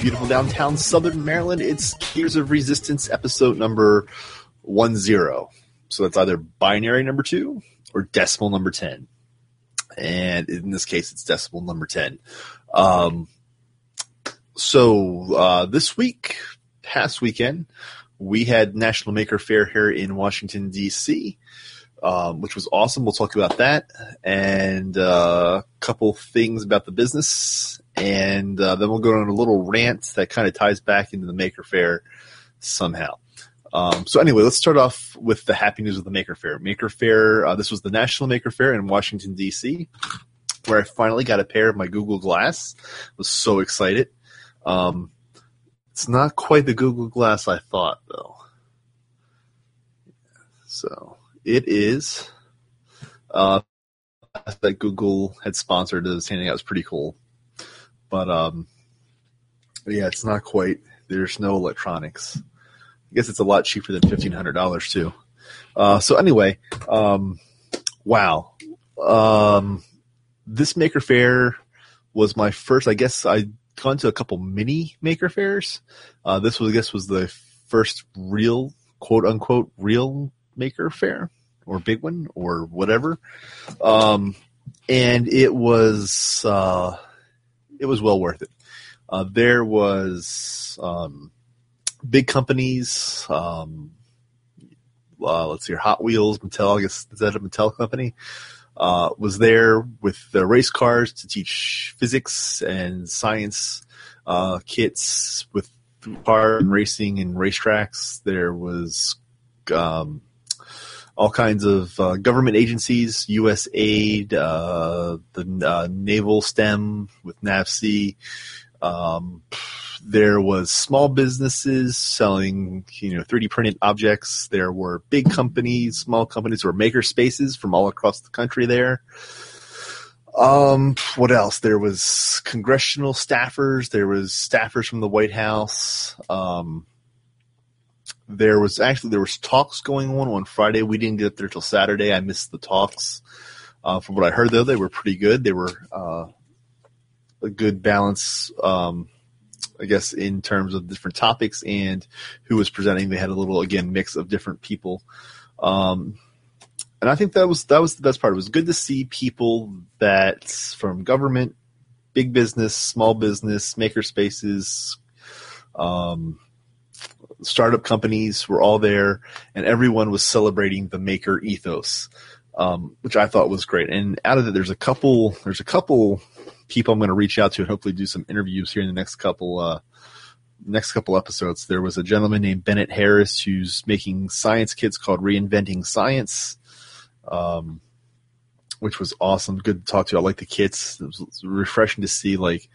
beautiful downtown Southern Maryland. It's Gears of Resistance episode number one zero. So that's either binary number two or decimal number ten. And in this case, it's decimal number ten. Um, so uh, this week, past weekend, we had National Maker Faire here in Washington D.C um, which was awesome. We'll talk about that and uh, a couple things about the business, and uh, then we'll go on a little rant that kind of ties back into the Maker Faire somehow. Um, so anyway, let's start off with the happy news of the Maker Faire. Maker Faire. Uh, this was the National Maker Faire in Washington D.C., where I finally got a pair of my Google Glass. I was so excited. Um, it's not quite the Google Glass I thought, though. So it is uh, that Google had sponsored as handing out was pretty cool. But um, yeah, it's not quite. There's no electronics. I guess it's a lot cheaper than fifteen hundred dollars too. Uh, so anyway, um, wow, um, this Maker Faire was my first. I guess I gone to a couple mini Maker Faires. Uh, this was I guess was the first real quote unquote real Maker Faire or big one or whatever. Um, and it was uh, it was well worth it. Uh, there was um, big companies. Um, uh, let's see, Hot Wheels, Mattel. I guess is that a Mattel company? Uh, was there with the race cars to teach physics and science uh, kits with car and racing and racetracks. There was um, all kinds of uh, government agencies, USAID, uh, the uh, Naval STEM with NAVSEA. Um, there was small businesses selling, you know, 3D printed objects. There were big companies, small companies, or maker spaces from all across the country there. Um, what else? There was congressional staffers. There was staffers from the White House. Um, there was actually there was talks going on on Friday. We didn't get there till Saturday. I missed the talks. Uh, from what I heard, though, they were pretty good. They were uh, a good balance, um, I guess, in terms of different topics and who was presenting. They had a little again mix of different people, um, and I think that was that was the best part. It was good to see people that from government, big business, small business, maker spaces. Um, startup companies were all there, and everyone was celebrating the maker ethos, um, which I thought was great. And out of that, there's a couple there's a couple people I'm going to reach out to and hopefully do some interviews here in the next couple uh, next couple episodes. There was a gentleman named Bennett Harris who's making science kits called Reinventing Science. Um, which was awesome. Good to talk to. You. I like the kits. It was refreshing to see like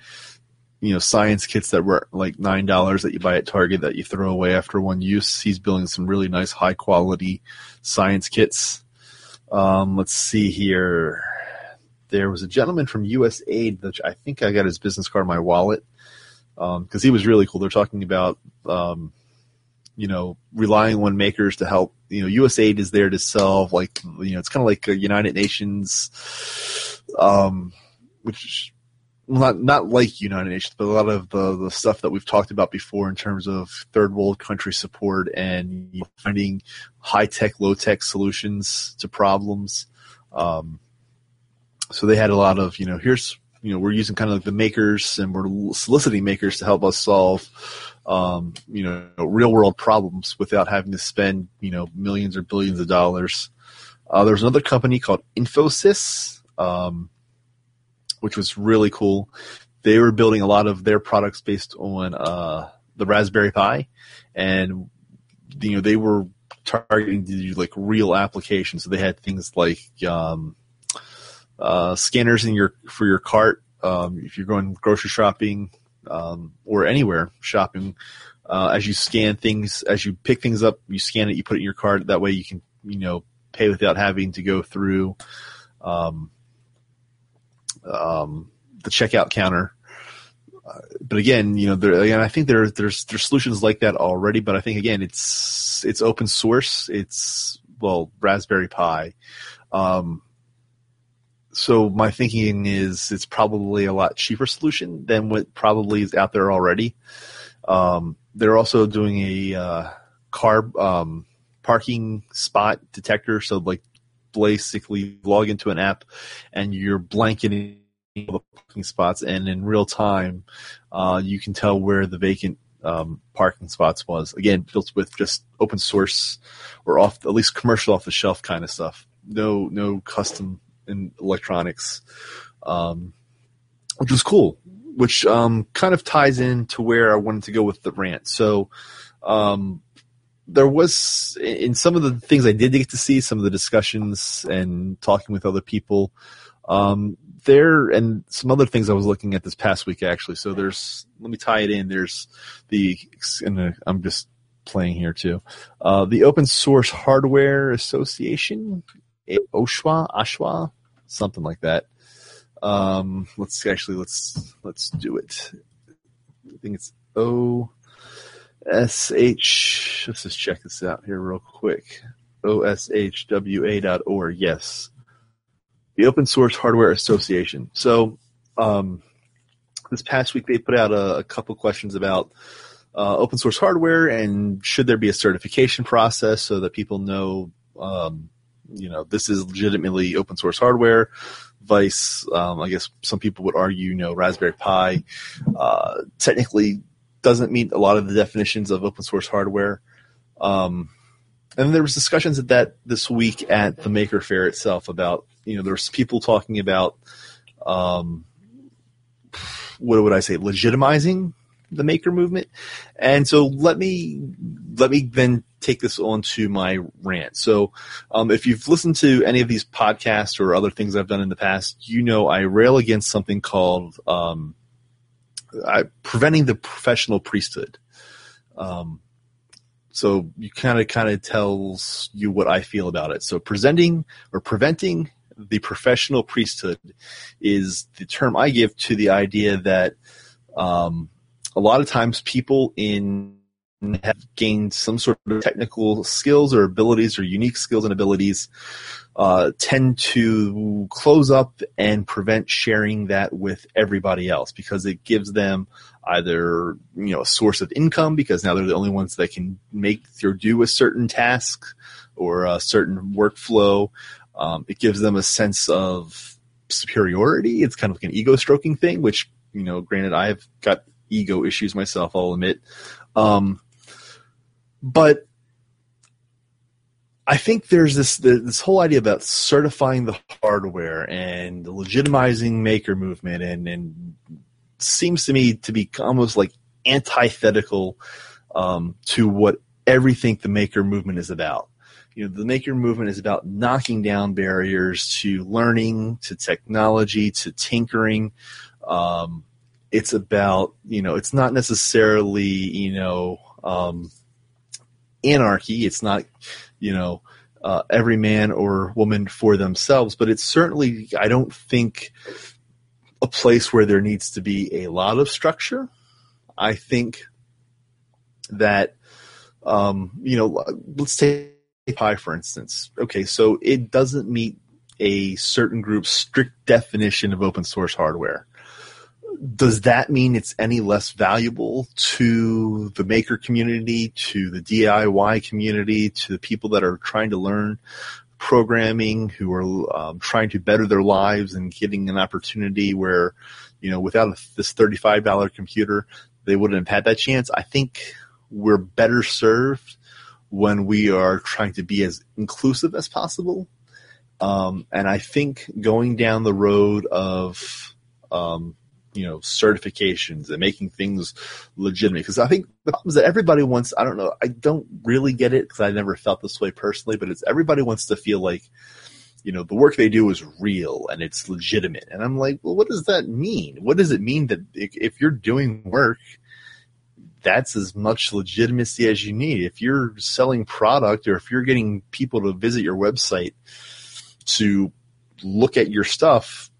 you know science kits that were like nine dollars that you buy at Target that you throw away after one use. He's building some really nice high quality science kits. Um, let's see here. There was a gentleman from USAID that I think I got his business card in my wallet because um, he was really cool. They're talking about um, you know relying on makers to help. You know, USAID is there to solve like you know it's kind of like United Nations, um, which not not like United Nations, but a lot of the, the stuff that we've talked about before in terms of third world country support and finding high tech, low tech solutions to problems. Um, so they had a lot of you know here's you know we're using kind of like the makers and we're soliciting makers to help us solve um, you know real world problems without having to spend you know millions or billions of dollars. Uh, there was another company called Infosys. Um, which was really cool. They were building a lot of their products based on uh, the Raspberry Pi, and you know they were targeting like real applications. So they had things like um, uh, scanners in your for your cart um, if you're going grocery shopping um, or anywhere shopping. Uh, as you scan things, as you pick things up, you scan it, you put it in your cart. That way, you can you know pay without having to go through um, um, the checkout counter. Uh, but again, you know, there, again, I think there there's there's solutions like that already. But I think again, it's it's open source. It's well, Raspberry Pi. Um, so my thinking is it's probably a lot cheaper solution than what probably is out there already. Um, they're also doing a uh, car um, parking spot detector. So like basically log into an app and you're blanketing the parking spots, and in real time, uh, you can tell where the vacant um, parking spots was. Again, built with just open source or off at least commercial off the shelf kind of stuff. No, no custom in electronics, um, which was cool. Which um, kind of ties into where I wanted to go with the rant. So, um, there was in some of the things I did get to see, some of the discussions and talking with other people. Um, there and some other things I was looking at this past week actually. So there's let me tie it in. There's the and I'm just playing here too. Uh, the Open Source Hardware Association, OSHWA, OSHWA, something like that. Um, let's actually let's let's do it. I think it's O S H. Let's just check this out here real quick. OSHWA.org. Yes the Open Source Hardware Association. So, um, this past week they put out a, a couple questions about uh, open source hardware and should there be a certification process so that people know, um, you know, this is legitimately open source hardware. Vice, um, I guess some people would argue, you know, Raspberry Pi uh, technically doesn't meet a lot of the definitions of open source hardware. Um, and there was discussions at that this week at the Maker Faire itself about you know there's people talking about um, what would I say legitimizing the maker movement, and so let me let me then take this on to my rant. So, um, if you've listened to any of these podcasts or other things I've done in the past, you know I rail against something called um, Preventing the professional priesthood. Um, so you kind of kind of tells you what I feel about it. So presenting or preventing the professional priesthood is the term I give to the idea that um, a lot of times people in have gained some sort of technical skills or abilities or unique skills and abilities uh, tend to close up and prevent sharing that with everybody else because it gives them either you know a source of income because now they're the only ones that can make or do a certain task or a certain workflow. Um, it gives them a sense of superiority. It's kind of like an ego stroking thing, which you know, granted, I've got ego issues myself. I'll admit, um, but I think there's this this whole idea about certifying the hardware and legitimizing maker movement and and seems to me to be almost like antithetical um, to what everything the maker movement is about. You know, the maker movement is about knocking down barriers to learning, to technology, to tinkering. Um, it's about you know, it's not necessarily you know. Um, anarchy. It's not, you know, uh, every man or woman for themselves, but it's certainly, I don't think, a place where there needs to be a lot of structure. I think that, um, you know, let's take Pi for instance. Okay, so it doesn't meet a certain group's strict definition of open source hardware does that mean it's any less valuable to the maker community, to the DIY community, to the people that are trying to learn programming, who are um, trying to better their lives and getting an opportunity where, you know, without this $35 computer, they wouldn't have had that chance? I think we're better served when we are trying to be as inclusive as possible. Um, and I think going down the road of, um, you know certifications and making things legitimate. Because i think the problem is that everybody wants i don't know i don't really get it because i never felt this way personally but it's everybody wants to feel like you know the work they do is real and it's legitimate. And i'm like well what does that mean? What does it mean that if you're doing work that's as much legitimacy as you need? If you're selling product or if you're getting people to visit your website to look at your stuff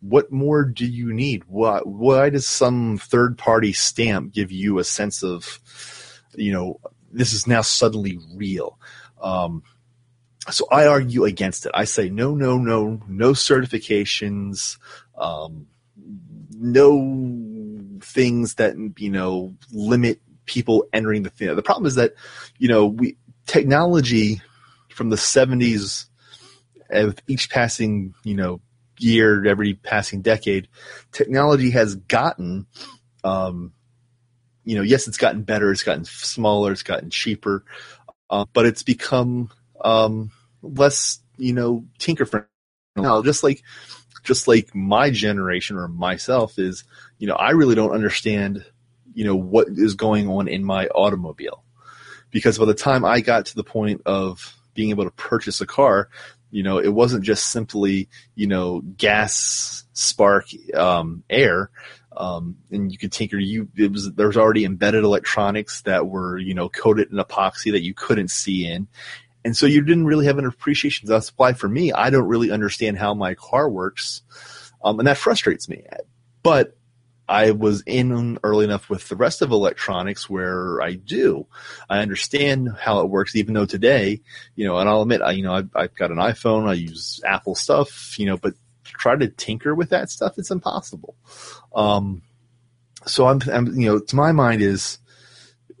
what more do you need? Why, why does some third party stamp give you a sense of, you know, this is now suddenly real? Um, so I argue against it. I say no, no, no, no certifications, um, no things that you know limit people entering the thing. The problem is that you know we technology from the 70s with each passing you know year every passing decade technology has gotten um, you know yes it's gotten better it's gotten smaller it's gotten cheaper uh, but it's become um, less you know tinker friendly. Now just like just like my generation or myself is you know i really don't understand you know what is going on in my automobile. Because by the time i got to the point of being able to purchase a car you know it wasn't just simply you know gas spark um, air um, and you could tinker you it was there was already embedded electronics that were you know coated in epoxy that you couldn't see in and so you didn't really have an appreciation. That's why for me, I don't really understand how my car works. Um, and that frustrates me. But I was in early enough with the rest of electronics where I do. I understand how it works, even though today, you know, and I'll admit, I, you know, I've, I've got an iPhone, I use Apple stuff, you know, but try to tinker with that stuff, it's impossible. Um, so I'm, I'm, you know, to my mind is,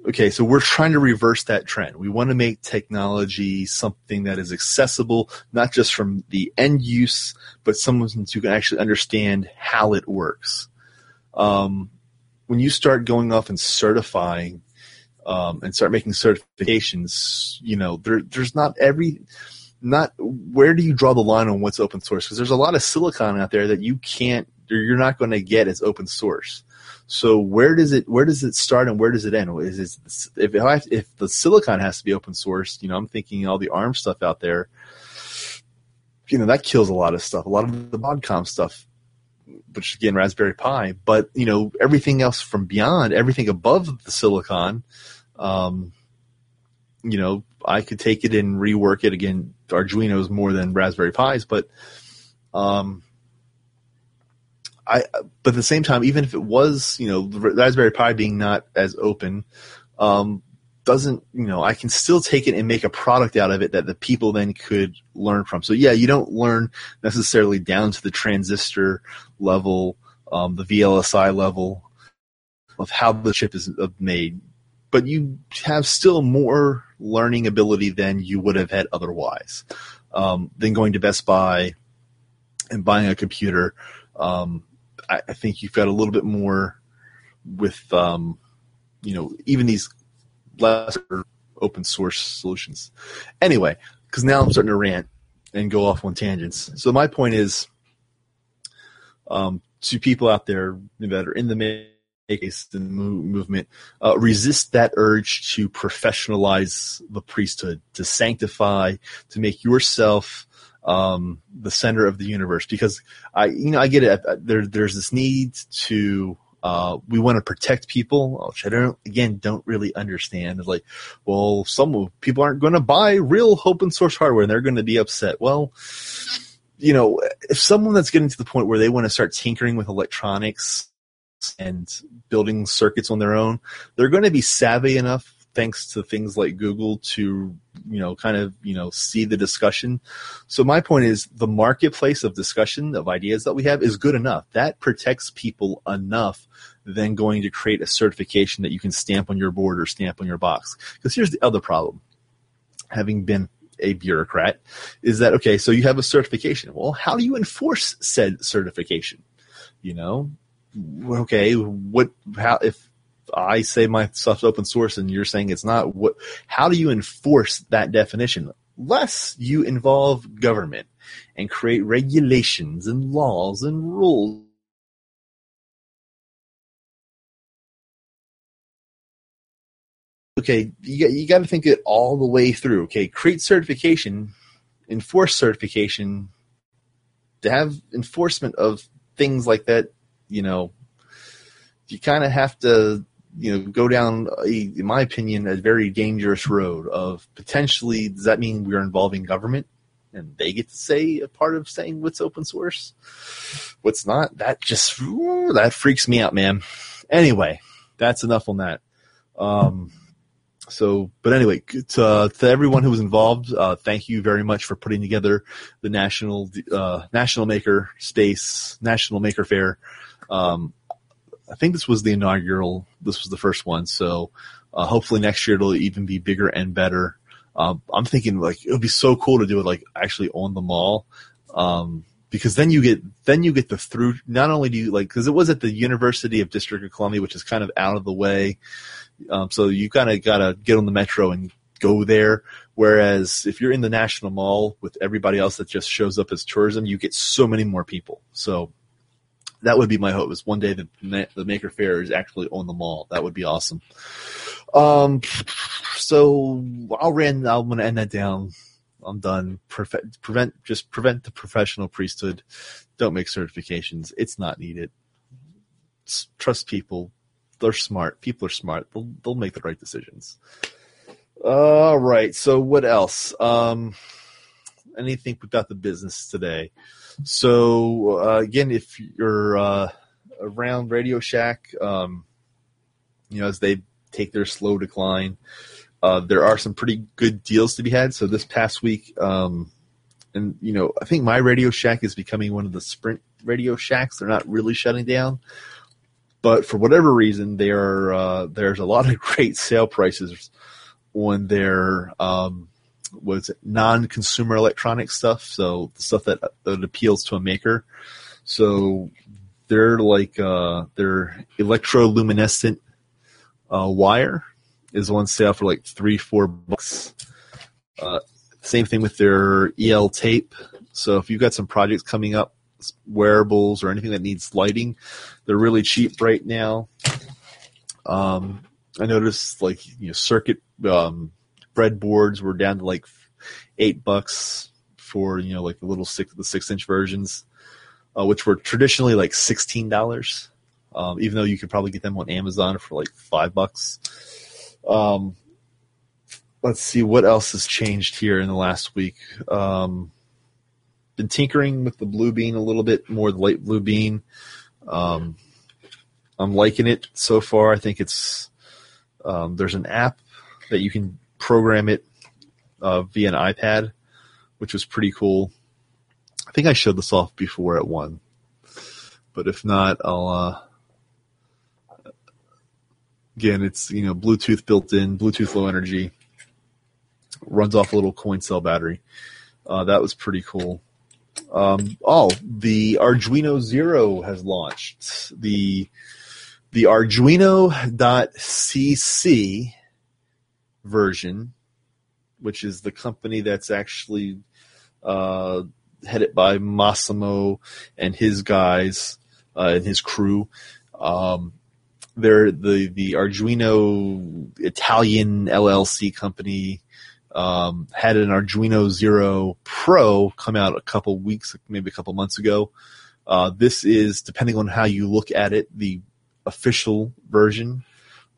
okay, so we're trying to reverse that trend. We want to make technology something that is accessible, not just from the end use, but someone who can actually understand how it works. Um, when you start going off and certifying um, and start making certifications, you know, there, there's not every, not where do you draw the line on what's open source? Because there's a lot of silicon out there that you can't, you're not going to get as open source. So where does it where does it start and where does it end? Is it, if I, if the silicon has to be open source, you know, I'm thinking all the ARM stuff out there. You know that kills a lot of stuff. A lot of the Broadcom stuff, which again Raspberry Pi, but you know everything else from beyond, everything above the silicon. Um, you know, I could take it and rework it again. Arduino's more than Raspberry Pis, but um, I, but at the same time, even if it was, you know, Raspberry Pi being not as open, um, doesn't, you know, I can still take it and make a product out of it that the people then could learn from. So yeah, you don't learn necessarily down to the transistor level, um, the VLSI level of how the chip is uh, made, but you have still more learning ability than you would have had otherwise. Um, than going to Best Buy and buying a computer um, I, I think you've got a little bit more with, um, you know, even these lesser open source solutions. Anyway, because now I'm starting to rant and go off on tangents. So my point is, um, to people out there that are in the the movement, uh, resist that urge to professionalize the priesthood, to sanctify, to make yourself um, the center of the universe because I, you know, I get it. There, there's this need to, uh, we want to protect people, which I don't, again, don't really understand. It's like, well, some people aren't going to buy real open source hardware and they're going to be upset. Well, you know, if someone that's getting to the point where they want to start tinkering with electronics and building circuits on their own, they're going to be savvy enough thanks to things like Google to you know kind of you know see the discussion. So my point is the marketplace of discussion of ideas that we have is good enough. That protects people enough than going to create a certification that you can stamp on your board or stamp on your box. Because here's the other problem. Having been a bureaucrat is that okay so you have a certification well how do you enforce said certification you know okay what how if I say my stuff's open source and you're saying it's not. What? How do you enforce that definition? Less you involve government and create regulations and laws and rules. Okay, you, you got to think it all the way through. Okay, create certification, enforce certification, to have enforcement of things like that. You know, you kind of have to you know go down a, in my opinion a very dangerous road of potentially does that mean we're involving government and they get to say a part of saying what's open source? What's not? That just that freaks me out man. Anyway that's enough on that. Um, so, but anyway, to, to everyone who was involved, uh, thank you very much for putting together the national uh, national maker space, national maker fair. Um, I think this was the inaugural. This was the first one, so uh, hopefully next year it'll even be bigger and better. Um, I'm thinking like it would be so cool to do it like actually on the mall. Um, because then you get then you get the through not only do you like because it was at the University of District of Columbia, which is kind of out of the way. Um, so you kind of got to get on the metro and go there. Whereas if you're in the National Mall with everybody else that just shows up as tourism, you get so many more people. So that would be my hope. Is one day the the Maker Faire is actually on the mall. That would be awesome. Um, so I'll ran. I'm going to end that down. I'm done. Prevent, just prevent the professional priesthood. Don't make certifications. It's not needed. Trust people they're smart. People are smart. They'll they'll make the right decisions. All right. So what else? Um, anything about the business today? So uh, again, if you're uh, around Radio Shack, um, you know as they take their slow decline, uh, there are some pretty good deals to be had. So this past week, um, and you know, I think my Radio Shack is becoming one of the Sprint Radio Shacks. They're not really shutting down but for whatever reason, uh, there's a lot of great sale prices on their um, was non-consumer electronic stuff. So the stuff that that appeals to a maker. So they're like uh, their electroluminescent uh, wire is on sale for like three four bucks. Uh, same thing with their EL tape. So if you've got some projects coming up wearables or anything that needs lighting. They're really cheap right now. Um, I noticed like you know circuit um, breadboards were down to like eight bucks for you know like the little six the six inch versions, uh, which were traditionally like sixteen dollars. Um, even though you could probably get them on Amazon for like five bucks. Um, let's see what else has changed here in the last week. Um, been tinkering with the blue bean a little bit more, the light blue bean. Um, I'm liking it so far. I think it's um, there's an app that you can program it uh, via an iPad, which was pretty cool. I think I showed this off before at one, but if not, I'll. Uh, again, it's you know Bluetooth built in, Bluetooth low energy, runs off a little coin cell battery. Uh, that was pretty cool. Um, oh, the Arduino Zero has launched. The the Arduino.cc version, which is the company that's actually uh, headed by Massimo and his guys uh, and his crew. Um, they're the the Arduino Italian LLC company um, had an Arduino Zero Pro come out a couple weeks, maybe a couple months ago. Uh, this is, depending on how you look at it, the official version.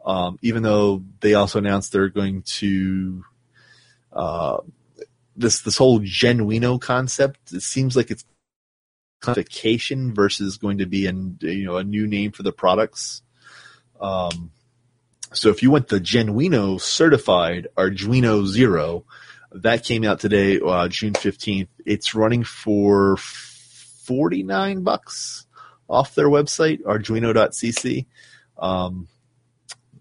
Um, even though they also announced they're going to uh, this this whole Genuino concept. It seems like it's codification versus going to be a you know a new name for the products. Um, so if you want the Genuino certified Arduino Zero, that came out today, uh, June 15th. It's running for 49 bucks off their website, arduino.cc. Um,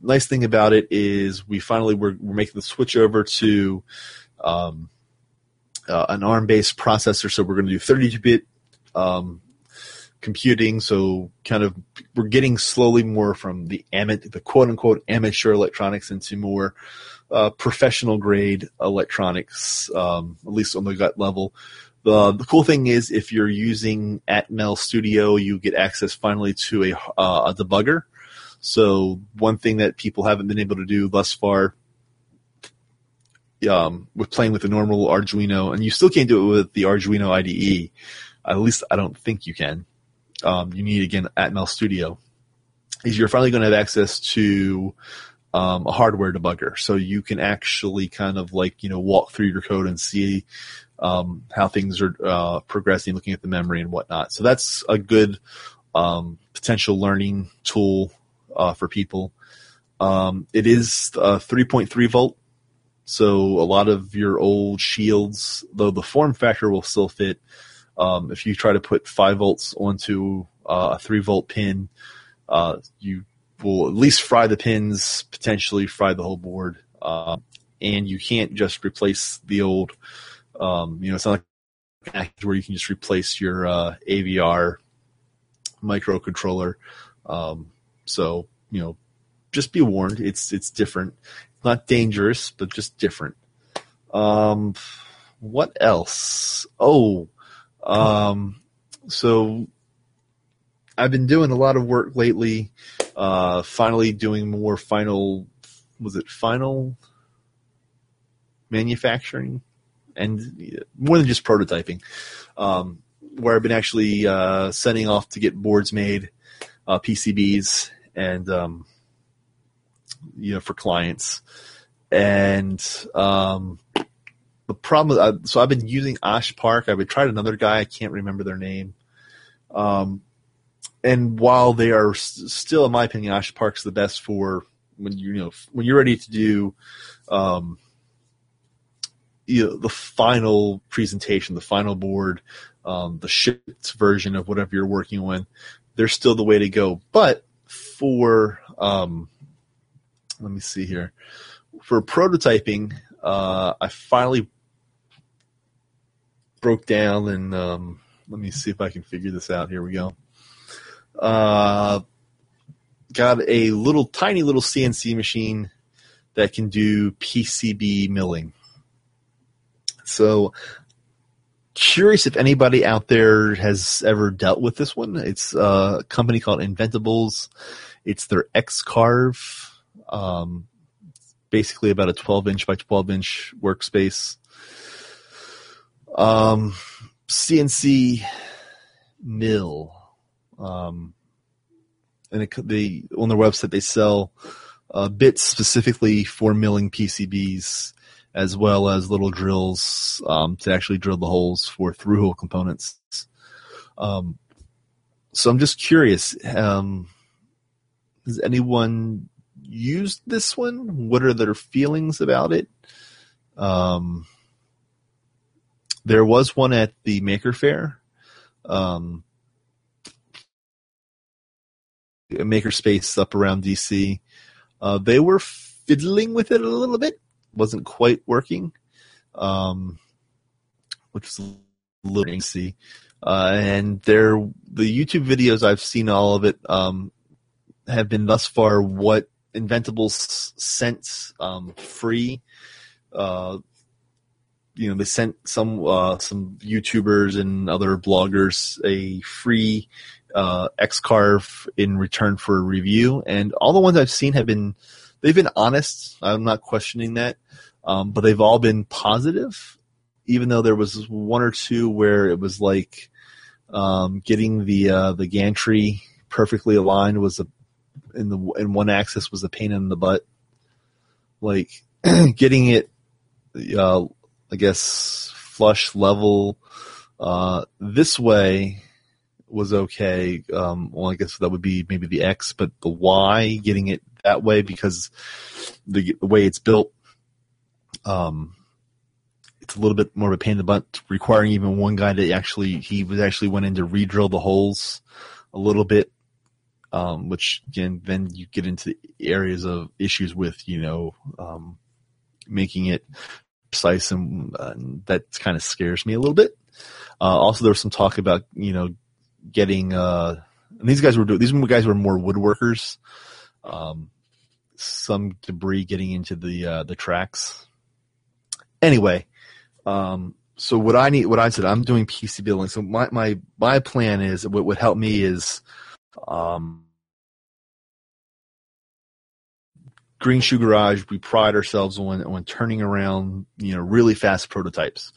nice thing about it is we finally we're, we're making the switch over to um, uh, an ARM-based processor. So we're going to do 32-bit um, computing. So kind of we're getting slowly more from the amit the quote unquote amateur electronics into more uh, professional grade electronics, um, at least on the gut level. The, the cool thing is if you're using Atmel Studio, you get access finally to a, uh, a debugger. So one thing that people haven't been able to do thus far um, with playing with the normal Arduino, and you still can't do it with the Arduino IDE. At least I don't think you can um, you need again Atmel Studio, is you're finally going to have access to um, a hardware debugger, so you can actually kind of like you know walk through your code and see um, how things are uh, progressing, looking at the memory and whatnot. So that's a good um, potential learning tool uh, for people. Um, it is uh, 3.3 volt, so a lot of your old shields, though the form factor will still fit. Um, if you try to put five volts onto uh, a three volt pin, uh, you will at least fry the pins, potentially fry the whole board. Uh, and you can't just replace the old, um, you know, it's not like where you can just replace your uh, AVR microcontroller. Um, so, you know, just be warned. It's it's different. Not dangerous, but just different. Um, what else? Oh, um, so I've been doing a lot of work lately. Uh, finally doing more final. Was it final manufacturing and more than just prototyping? Um, where I've been actually uh, sending off to get boards made, uh, PCBs, and um, you know for clients. And um, the problem, uh, so I've been using Osh Park. I've tried another guy. I can't remember their name. Um, and while they are still, in my opinion, Osh Park's the best for when you, you know when you're ready to do, um, you know, the final presentation, the final board, um, the shipped version of whatever you're working with. They're still the way to go. But for um, let me see here. For prototyping, uh, I finally broke down and um, let me see if I can figure this out. Here we go. Uh, got a little tiny little CNC machine that can do PCB milling. So curious if anybody out there has ever dealt with this one. It's a company called Inventables. It's their X Carve um, basically about a 12 inch by 12 inch workspace. Um, CNC mill. Um, and it, on their website they sell uh, bits specifically for milling PCBs, as well as little drills um, to actually drill the holes for through hole components. Um, so I'm just curious. Um, has anyone used this one? What are their feelings about it? Um, there was one at the Maker Faire. Um, Makerspace up around DC. Uh, they were fiddling with it a little bit. Wasn't quite working, um, which was a little see. Uh, and there, the YouTube videos I've seen, all of it, um, have been thus far what Inventables sent um, free. Uh, you know, they sent some uh, some YouTubers and other bloggers a free uh, Xcarve in return for a review, and all the ones I've seen have been they've been honest. I'm not questioning that, um, but they've all been positive. Even though there was one or two where it was like um, getting the uh, the gantry perfectly aligned was a in the in one axis was a pain in the butt. Like getting it, uh, I guess flush level uh, this way was okay. Um, well, I guess that would be maybe the X, but the Y getting it that way because the, the way it's built, um, it's a little bit more of a pain in the butt, requiring even one guy to actually he was actually went in to re-drill the holes a little bit um, which again, then you get into the areas of issues with, you know, um, making it precise and, uh, that kind of scares me a little bit. Uh, also there was some talk about, you know, getting, uh, and these guys were doing, these guys were more woodworkers, um, some debris getting into the, uh, the tracks. Anyway, um, so what I need, what I said, I'm doing PCB milling. So my, my, my plan is what would help me is, um, Green Shoe Garage, we pride ourselves on on turning around, you know, really fast prototypes.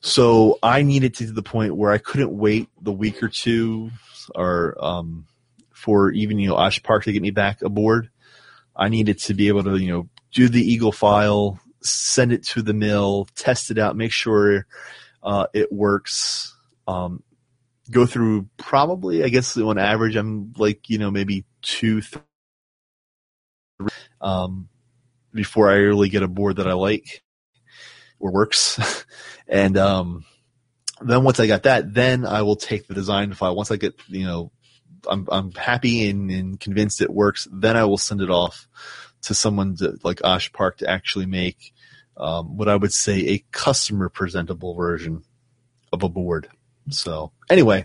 So I needed to the point where I couldn't wait the week or two, or um, for even you know Osh Park to get me back aboard. I needed to be able to you know do the Eagle file, send it to the mill, test it out, make sure uh, it works. Um, go through probably, I guess, on average, I'm like, you know, maybe two, three, um, before I really get a board that I like or works. and um, then once I got that, then I will take the design file. Once I get, you know, I'm I'm happy and, and convinced it works, then I will send it off to someone to, like Osh Park to actually make um, what I would say a customer presentable version of a board. So anyway,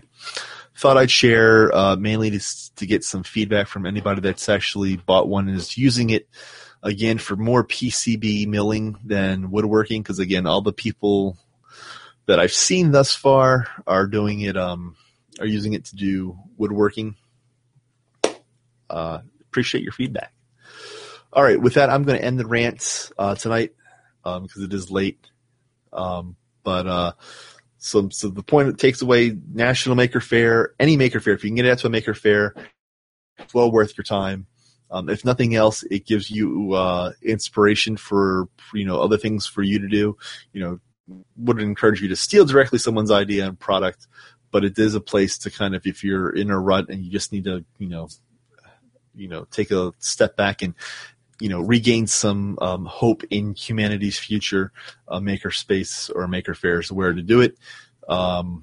thought I'd share uh, mainly to, to get some feedback from anybody that's actually bought one and is using it again for more PCB milling than woodworking because again all the people that I've seen thus far are doing it um, are using it to do woodworking. Uh, appreciate your feedback. All right, with that, I'm going to end the rant uh, tonight because um, it is late. Um, but uh, so, so the point it takes away National Maker Faire, any Maker Faire, if you can get out to a Maker Faire, it's well worth your time. Um, if nothing else, it gives you uh, inspiration for you know other things for you to do. You know, would encourage you to steal directly someone's idea and product, but it is a place to kind of if you're in a rut and you just need to you know you know take a step back and you know regain some um, hope in humanity's future a maker space or maker fairs where to do it. Um,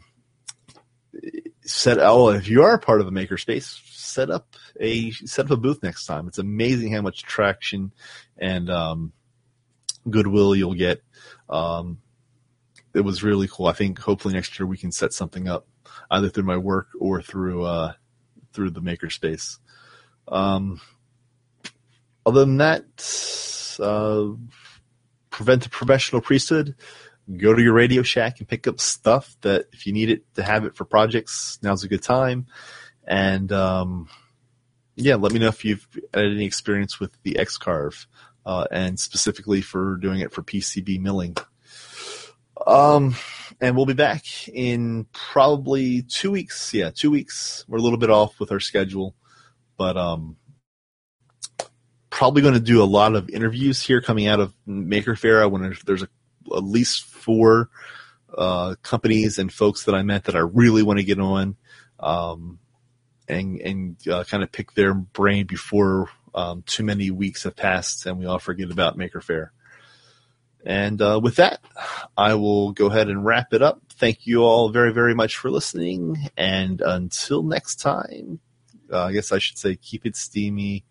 set oh if you are part of a maker space set up a set up a booth next time. It's amazing how much traction and um, goodwill you'll get. Um, it was really cool. I think hopefully next year we can set something up either through my work or through uh, through the makerspace. um, other than that, uh, prevent the professional priesthood. Go to your Radio Shack and pick up stuff that if you need it to have it for projects, now's a good time. And um, yeah, let me know if you've had any experience with the X-Carve, uh, and specifically for doing it for PCB milling. Um, and we'll be back in probably two weeks. Yeah, two weeks. We're a little bit off with our schedule, but um, probably going to do a lot of interviews here coming out of Maker want to, there's a, at least four uh, companies and folks that I met that I really want to get on um, and and uh, kind of pick their brain before um, too many weeks have passed and we all forget about Maker Faire. And uh, with that, I will go ahead and wrap it up. Thank you all very, very much for listening. And until next time, uh, I guess I should say keep it steamy,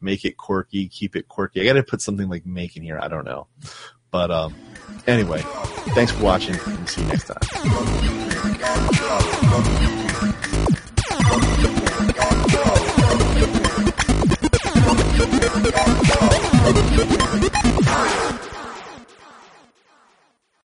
make it quirky, keep it quirky. I got to put something like make in here. I don't know. But um, anyway, thanks for watching and see you next time.